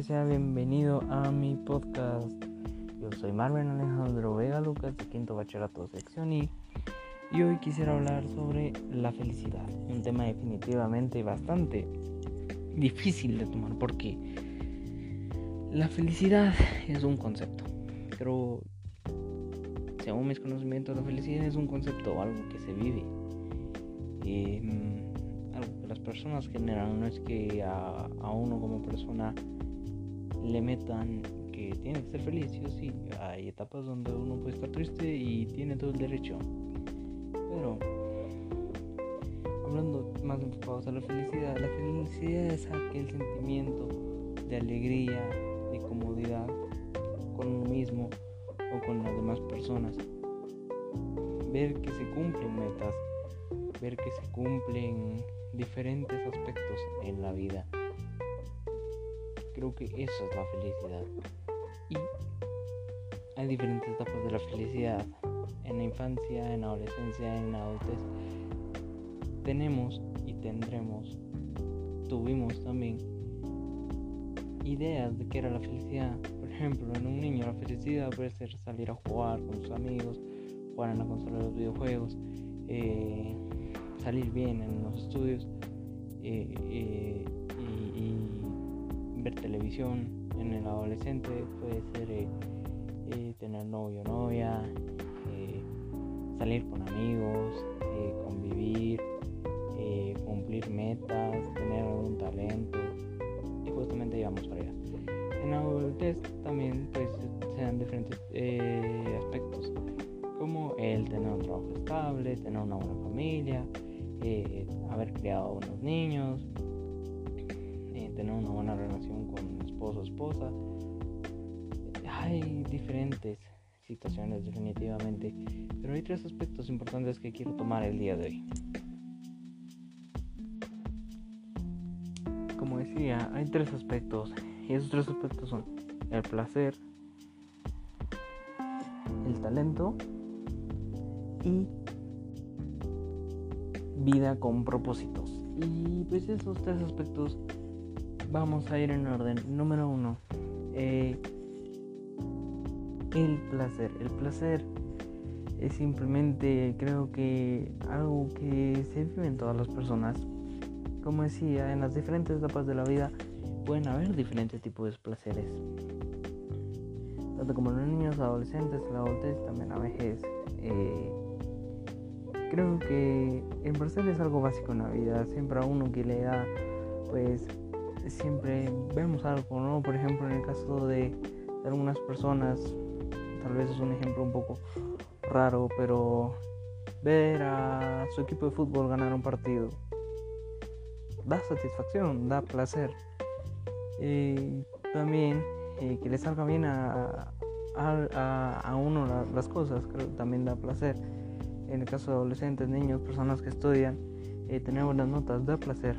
sea bienvenido a mi podcast. Yo soy Marvin Alejandro Vega Lucas de Quinto Bachillerato Sección I y hoy quisiera hablar sobre la felicidad, un tema definitivamente bastante difícil de tomar porque la felicidad es un concepto, pero según mis conocimientos la felicidad es un concepto, algo que se vive. Eh, algo que las personas generan no es que a uno como persona le metan que tiene que ser feliz, sí sí. Hay etapas donde uno puede estar triste y tiene todo el derecho. Pero, hablando más enfocados a la felicidad, la felicidad es aquel sentimiento de alegría, de comodidad con uno mismo o con las demás personas. Ver que se cumplen metas, ver que se cumplen diferentes aspectos en la vida. Creo que eso es la felicidad. Y hay diferentes etapas de la felicidad. En la infancia, en la adolescencia, en la adultez. Tenemos y tendremos, tuvimos también ideas de qué era la felicidad. Por ejemplo, en un niño la felicidad puede ser salir a jugar con sus amigos, jugar en la consola de los videojuegos, eh, salir bien en los estudios eh, eh, televisión en el adolescente puede ser eh, tener novio o novia salir con amigos convivir cumplir metas tener algún talento y justamente llevamos para allá. En la adultez también pues se dan diferentes aspectos como el tener un trabajo estable tener una buena familia eh, haber criado unos niños, eh, tener una buena relación esposo esposa. Hay diferentes situaciones definitivamente, pero hay tres aspectos importantes que quiero tomar el día de hoy. Como decía, hay tres aspectos y esos tres aspectos son el placer, el talento y vida con propósitos. Y pues esos tres aspectos vamos a ir en orden. Número uno, eh, el placer. El placer es simplemente creo que algo que se vive en todas las personas. Como decía, en las diferentes etapas de la vida pueden haber diferentes tipos de placeres. Tanto como los niños, adolescentes, la adultez, también la vejez. Eh, creo que el placer es algo básico en la vida. Siempre a uno que le da, pues siempre vemos algo, ¿no? Por ejemplo, en el caso de, algunas personas, tal vez es un ejemplo un poco raro, pero ver a su equipo de fútbol ganar un partido da satisfacción, da placer. Y también eh, que le salga bien a, a, uno las cosas, creo que también da placer en el caso de adolescentes, niños, personas que estudian, eh, tener buenas notas da placer,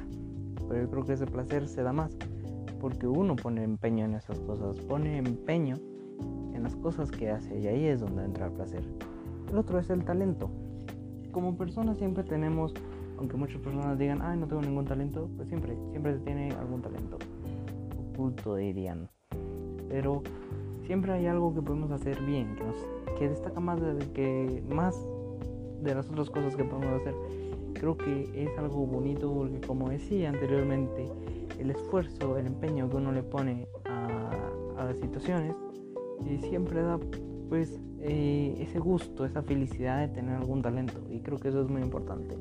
pero yo creo que ese placer se da más porque uno pone empeño en esas cosas, pone empeño en las cosas que hace y ahí es donde entra el placer. El otro es el talento. Como personas siempre tenemos, aunque muchas personas digan, ay, no tengo ningún talento, pues siempre, siempre se tiene algún talento oculto, dirían. Pero siempre hay algo que podemos hacer bien, que, nos, que destaca más, de, que más de las otras cosas que podemos hacer. Creo que es algo bonito porque como decía anteriormente, el esfuerzo, el empeño que uno le pone a, las situaciones y siempre da pues eh, ese gusto, esa felicidad de tener algún talento y creo que eso es muy importante.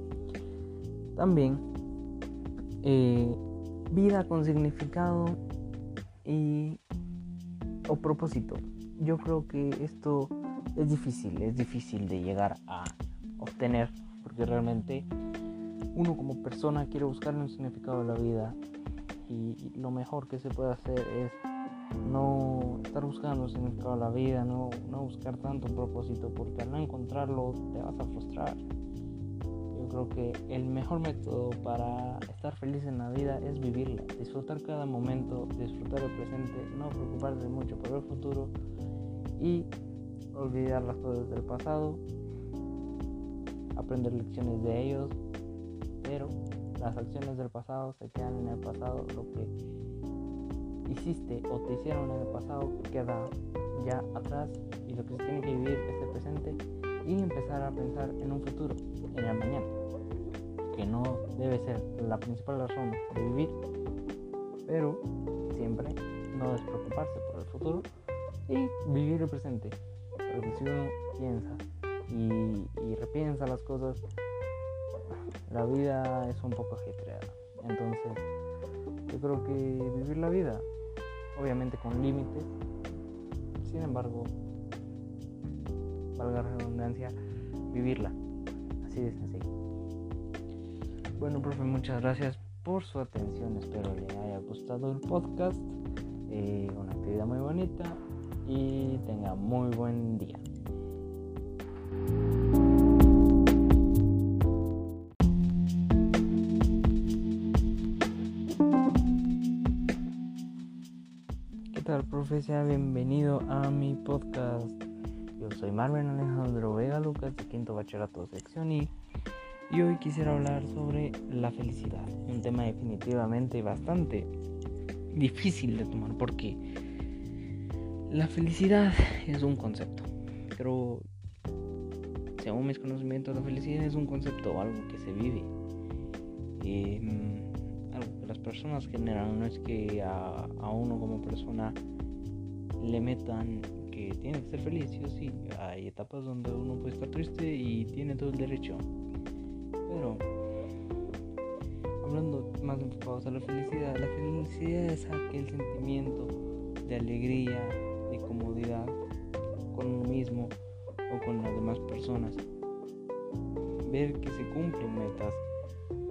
También eh, vida con significado y o propósito. Yo creo que esto es difícil, es difícil de llegar a obtener, porque realmente uno como persona quiere buscar un significado de la vida y, lo mejor que se puede hacer es no estar buscando un significado de la vida, no, no buscar tanto un propósito, porque al no encontrarlo te vas a frustrar. Yo creo que el mejor método para estar feliz en la vida es vivirla, disfrutar cada momento, disfrutar el presente, no preocuparse mucho por el futuro y olvidar las cosas del pasado aprender lecciones de ellos, pero las acciones del pasado se quedan en el pasado, lo que hiciste o te hicieron en el pasado queda ya atrás y lo que se tiene que vivir es el presente y empezar a pensar en un futuro, en el mañana, que no debe ser la principal razón de vivir, pero siempre no despreocuparse por el futuro y vivir el presente, porque si uno piensa y, y repiensa las cosas, la vida es un poco ajetreada. Entonces, yo creo que vivir la vida, obviamente con límites, sin embargo, valga redundancia, vivirla. Así de sencillo. Bueno, profe, muchas gracias por su atención. Espero le haya gustado el podcast. Eh, una actividad muy bonita y tenga muy buen día. Profe? Sea bienvenido a mi podcast. Yo soy Marvin Alejandro Vega Lucas de Quinto Bachillerato Sección I y hoy quisiera hablar sobre la felicidad, un tema definitivamente bastante difícil de tomar porque la felicidad es un concepto, pero según mis conocimientos la felicidad es un concepto, algo que se vive, eh, algo que las personas generan, no es que a, a uno como persona le metan que tiene que ser feliz, sí o sí. Hay etapas donde uno puede estar triste y tiene todo el derecho. Pero, hablando más enfocados a la felicidad, la felicidad es aquel sentimiento de alegría, de comodidad con uno mismo o con las demás personas. Ver que se cumplen metas,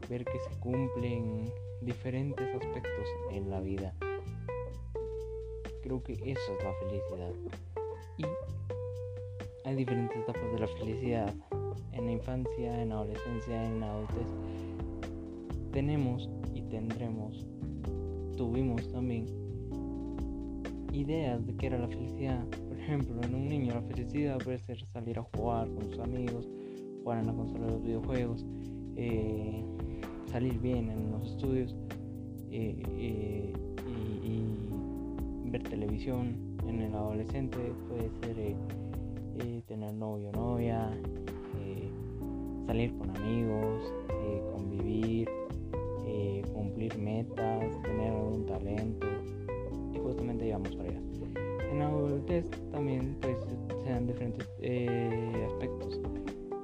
ver que se cumplen diferentes aspectos en la vida. Creo que eso es la felicidad. Y hay diferentes etapas de la felicidad. En la infancia, en la adolescencia, en la adultez. Tenemos y tendremos, tuvimos también ideas de qué era la felicidad. Por ejemplo, en un niño la felicidad puede ser salir a jugar con sus amigos, jugar en la consola de los videojuegos, eh, salir bien en los estudios eh, eh, ver televisión, en el adolescente puede ser eh, eh, tener novio o novia, eh, salir con amigos, convivir, cumplir metas, tener algún talento y justamente llevamos para allá. En la adultez también pues se dan diferentes aspectos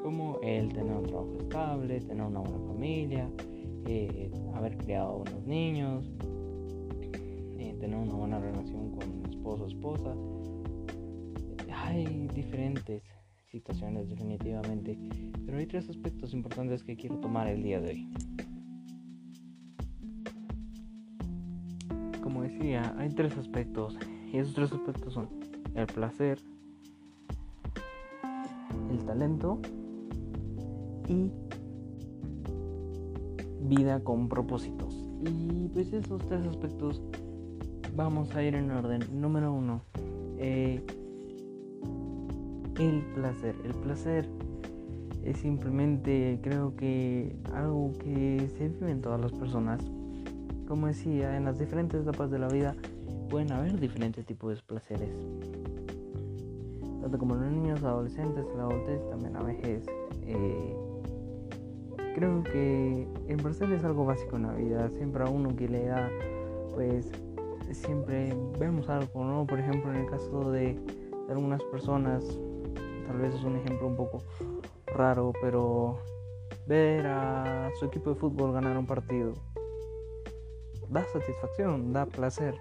como el tener un trabajo estable, tener una buena familia, haber criado unos niños, tener una buena relación con esposo o esposa. Hay diferentes situaciones definitivamente, pero hay tres aspectos importantes que quiero tomar el día de hoy. Como decía, hay tres aspectos y esos tres aspectos son el placer, el talento y vida con propósitos. Y pues esos tres aspectos vamos a ir en orden. Número uno, eh, el placer. El placer es simplemente, creo que, algo que se vive en todas las personas. Como decía, en las diferentes etapas de la vida pueden haber diferentes tipos de placeres. Tanto como los niños, adolescentes, la adultez, también la vejez. Eh, creo que el placer es algo básico en la vida. Siempre a uno que le da, pues, siempre vemos algo, ¿no? Por ejemplo, en el caso de, algunas personas, tal vez es un ejemplo un poco raro, pero ver a su equipo de fútbol ganar un partido da satisfacción, da placer.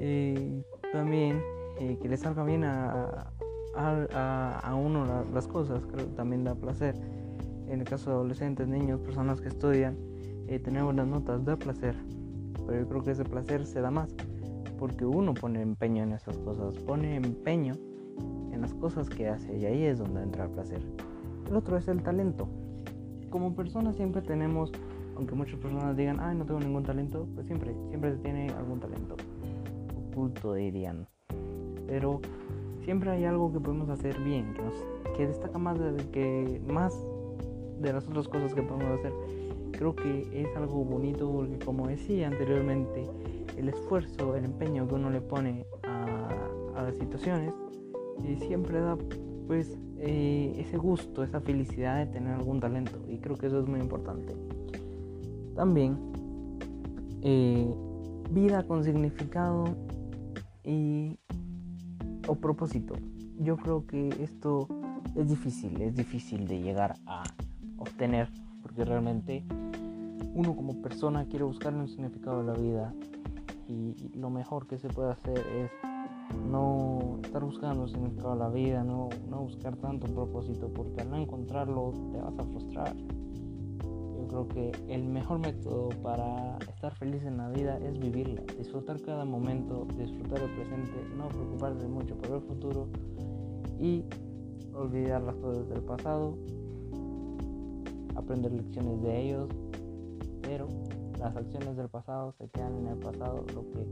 y también eh, que le salga bien a, a, uno las cosas, creo que también da placer. En el caso de adolescentes, niños, personas que estudian, eh, tener buenas notas da placer pero yo creo que ese placer se da más porque uno pone empeño en esas cosas, pone empeño en las cosas que hace y ahí es donde entra el placer. El otro es el talento. Como personas siempre tenemos, aunque muchas personas digan, ay, no tengo ningún talento, pues siempre, siempre se tiene algún talento oculto, dirían. Pero siempre hay algo que podemos hacer bien, que, que destaca más de, que, más de las otras cosas que podemos hacer creo que es algo bonito porque como decía anteriormente, el esfuerzo, el empeño que uno le pone a, las situaciones y siempre da pues eh, ese gusto, esa felicidad de tener algún talento y creo que eso es muy importante. También eh, vida con significado y o propósito. Yo creo que esto es difícil, es difícil de llegar a obtener porque realmente uno como persona quiere buscar un significado de la vida y lo mejor que se puede hacer es no estar buscando significado de la vida, no, no buscar tanto un propósito, porque al no encontrarlo te vas a frustrar. Yo creo que el mejor método para estar feliz en la vida es vivirla, disfrutar cada momento, disfrutar el presente, no preocuparse mucho por el futuro y olvidar las cosas del pasado, aprender lecciones de ellos, pero las acciones del pasado se quedan en el pasado, lo que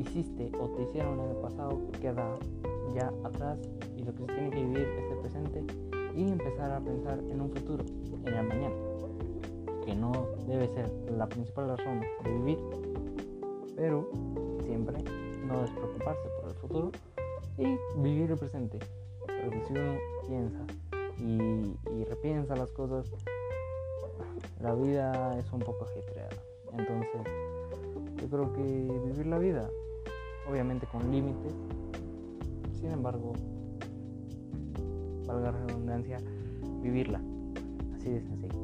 hiciste o te hicieron en el pasado queda ya atrás y lo que se tiene que vivir es el presente y empezar a pensar en un futuro, en el mañana, que no debe ser la principal razón de vivir, pero siempre no despreocuparse por el futuro y vivir el presente, porque si uno piensa y, y repiensa las cosas, la vida es un poco ajetreada. Entonces, yo creo que vivir la vida obviamente con límites. Sin embargo, valga redundancia, vivirla. Así de sencillo.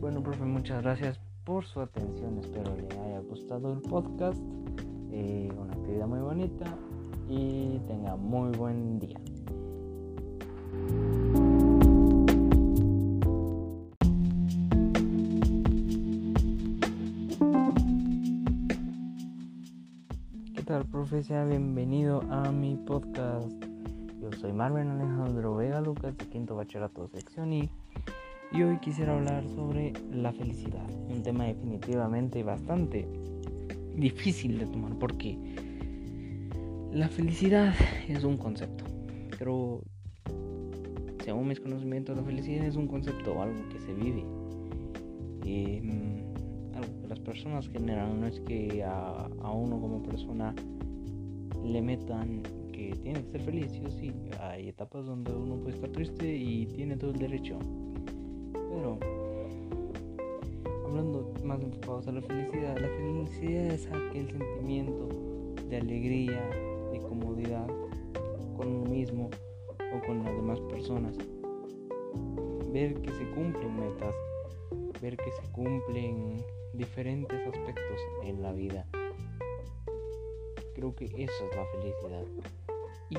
Bueno, profe, muchas gracias por su atención. Espero le haya gustado el podcast. Eh, una actividad muy bonita y tenga muy buen día. Profe? Sea bienvenido a mi podcast. Yo soy Marvin Alejandro Vega Lucas de Quinto Bachillerato Sección I y hoy quisiera hablar sobre la felicidad, un tema definitivamente bastante difícil de tomar porque la felicidad es un concepto. Pero según mis conocimientos, la felicidad es un concepto, algo que se vive. Eh, las personas generan, no es que a, uno como persona le metan que tiene que ser feliz, sí sí. Hay etapas donde uno puede estar triste y tiene todo el derecho. Pero, hablando más enfocados a la felicidad, la felicidad es aquel sentimiento de alegría, de comodidad con uno mismo o con las demás personas. Ver que se cumplen metas, ver que se cumplen diferentes aspectos en la vida. Creo que eso es la felicidad. Y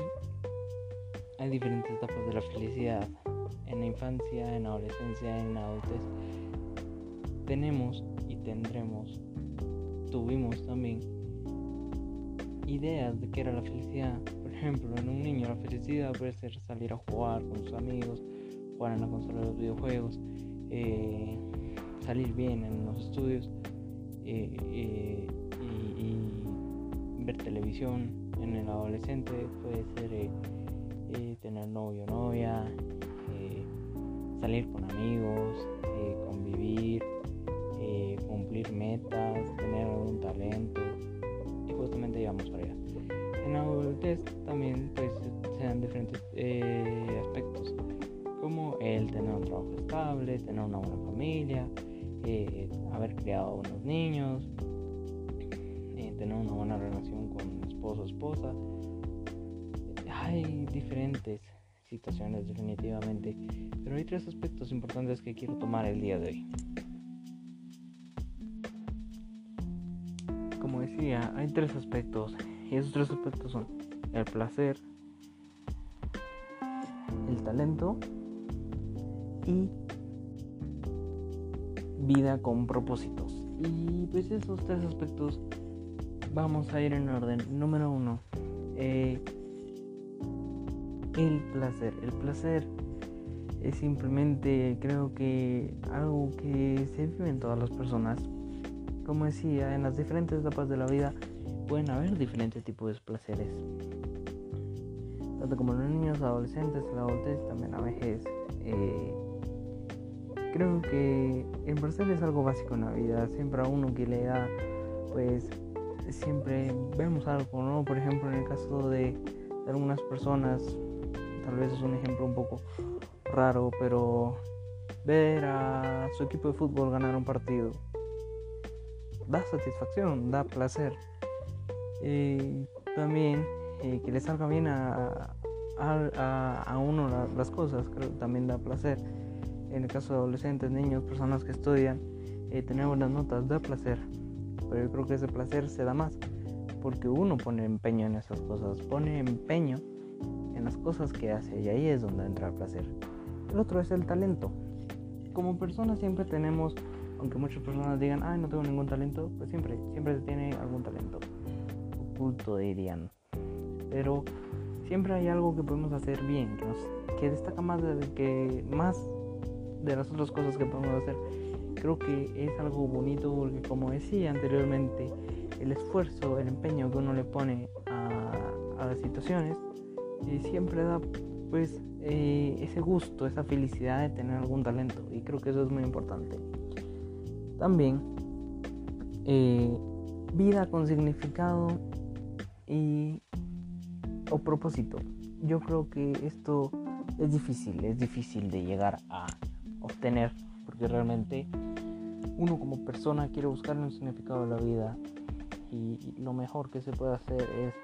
hay diferentes etapas de la felicidad. En la infancia, en la adolescencia, en la adultez. Tenemos y tendremos, tuvimos también ideas de qué era la felicidad. Por ejemplo, en un niño la felicidad puede ser salir a jugar con sus amigos, jugar en la consola de los videojuegos, eh, salir bien en los estudios eh, eh, y, ver televisión en el adolescente puede ser eh, tener novio o novia, salir con amigos, convivir, cumplir metas, tener algún talento y justamente llevamos para allá. En la adultez también pues se dan diferentes aspectos como el tener un trabajo estable, tener una buena familia, eh, haber criado unos niños, eh, una buena relación con esposo o esposa. Hay diferentes situaciones definitivamente, pero hay tres aspectos importantes que quiero tomar el día de hoy. Como decía, hay tres aspectos y esos tres aspectos son el placer, el talento y vida con propósitos. Y pues esos tres aspectos vamos a ir en orden. Número uno, eh, el placer. El placer es simplemente creo que algo que se vive en todas las personas. Como decía, en las diferentes etapas de la vida pueden haber diferentes tipos de placeres. Tanto como los niños, adolescentes, la adultez, también la vejez. Eh, creo que el placer es algo básico en la vida. Siempre a uno que le da, pues siempre vemos algo, ¿no? Por ejemplo, en el caso de, algunas personas, tal vez es un ejemplo un poco raro, pero ver a su equipo de fútbol ganar un partido da satisfacción, da placer. Y también eh, que le salga bien a, a, uno las cosas, creo que también da placer. En el caso de adolescentes, niños, personas que estudian, eh, tener buenas notas da placer. Pero yo creo que ese placer se da más porque uno pone empeño en esas cosas, pone empeño en las cosas que hace y ahí es donde entra el placer. El otro es el talento. Como personas siempre tenemos, aunque muchas personas digan, ay, no tengo ningún talento, pues siempre, siempre se tiene algún talento oculto, dirían. Pero siempre hay algo que podemos hacer bien, que, que destaca más de, que más de las otras cosas que podemos hacer. Creo que es algo bonito porque como decía anteriormente, el esfuerzo, el empeño que uno le pone a, las situaciones y siempre da pues eh, ese gusto, esa felicidad de tener algún talento y creo que eso es muy importante. También eh, vida con significado y o propósito. Yo creo que esto es difícil, es difícil de llegar a obtener, porque realmente uno como persona quiere buscar un significado de la vida y lo mejor que se puede hacer es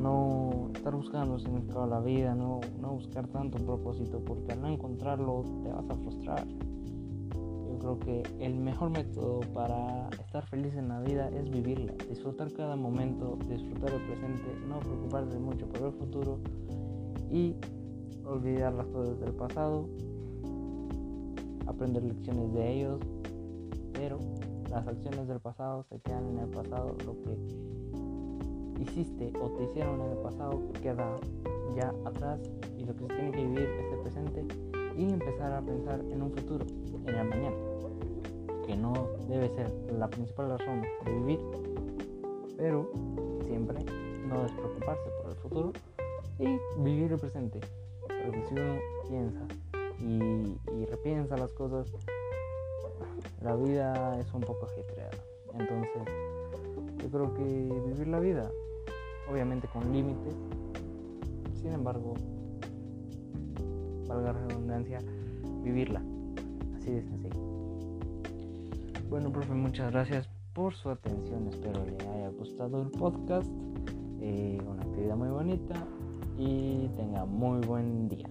no estar buscando un significado de la vida, no, no buscar tanto propósito, porque al no encontrarlo te vas a frustrar. Yo creo que el mejor método para estar feliz en la vida es vivirla, disfrutar cada momento, disfrutar el presente, no preocuparse mucho por el futuro y olvidar las cosas del pasado, aprender lecciones de ellos, pero las acciones del pasado se quedan en el pasado, lo que hiciste o te hicieron en el pasado queda ya atrás y lo que se tiene que vivir es el presente y empezar a pensar en un futuro, en el mañana, que no debe ser la principal razón de vivir, pero siempre no despreocuparse por el futuro y vivir el presente, porque si uno piensa repiensa las cosas, la vida es un poco ajetreada. Entonces, yo creo que vivir la vida, obviamente con límites, sin embargo, valga la redundancia, vivirla. Así de sencillo. Bueno, profe, muchas gracias por su atención. Espero le haya gustado el podcast. Eh, una actividad muy bonita y tenga muy buen día.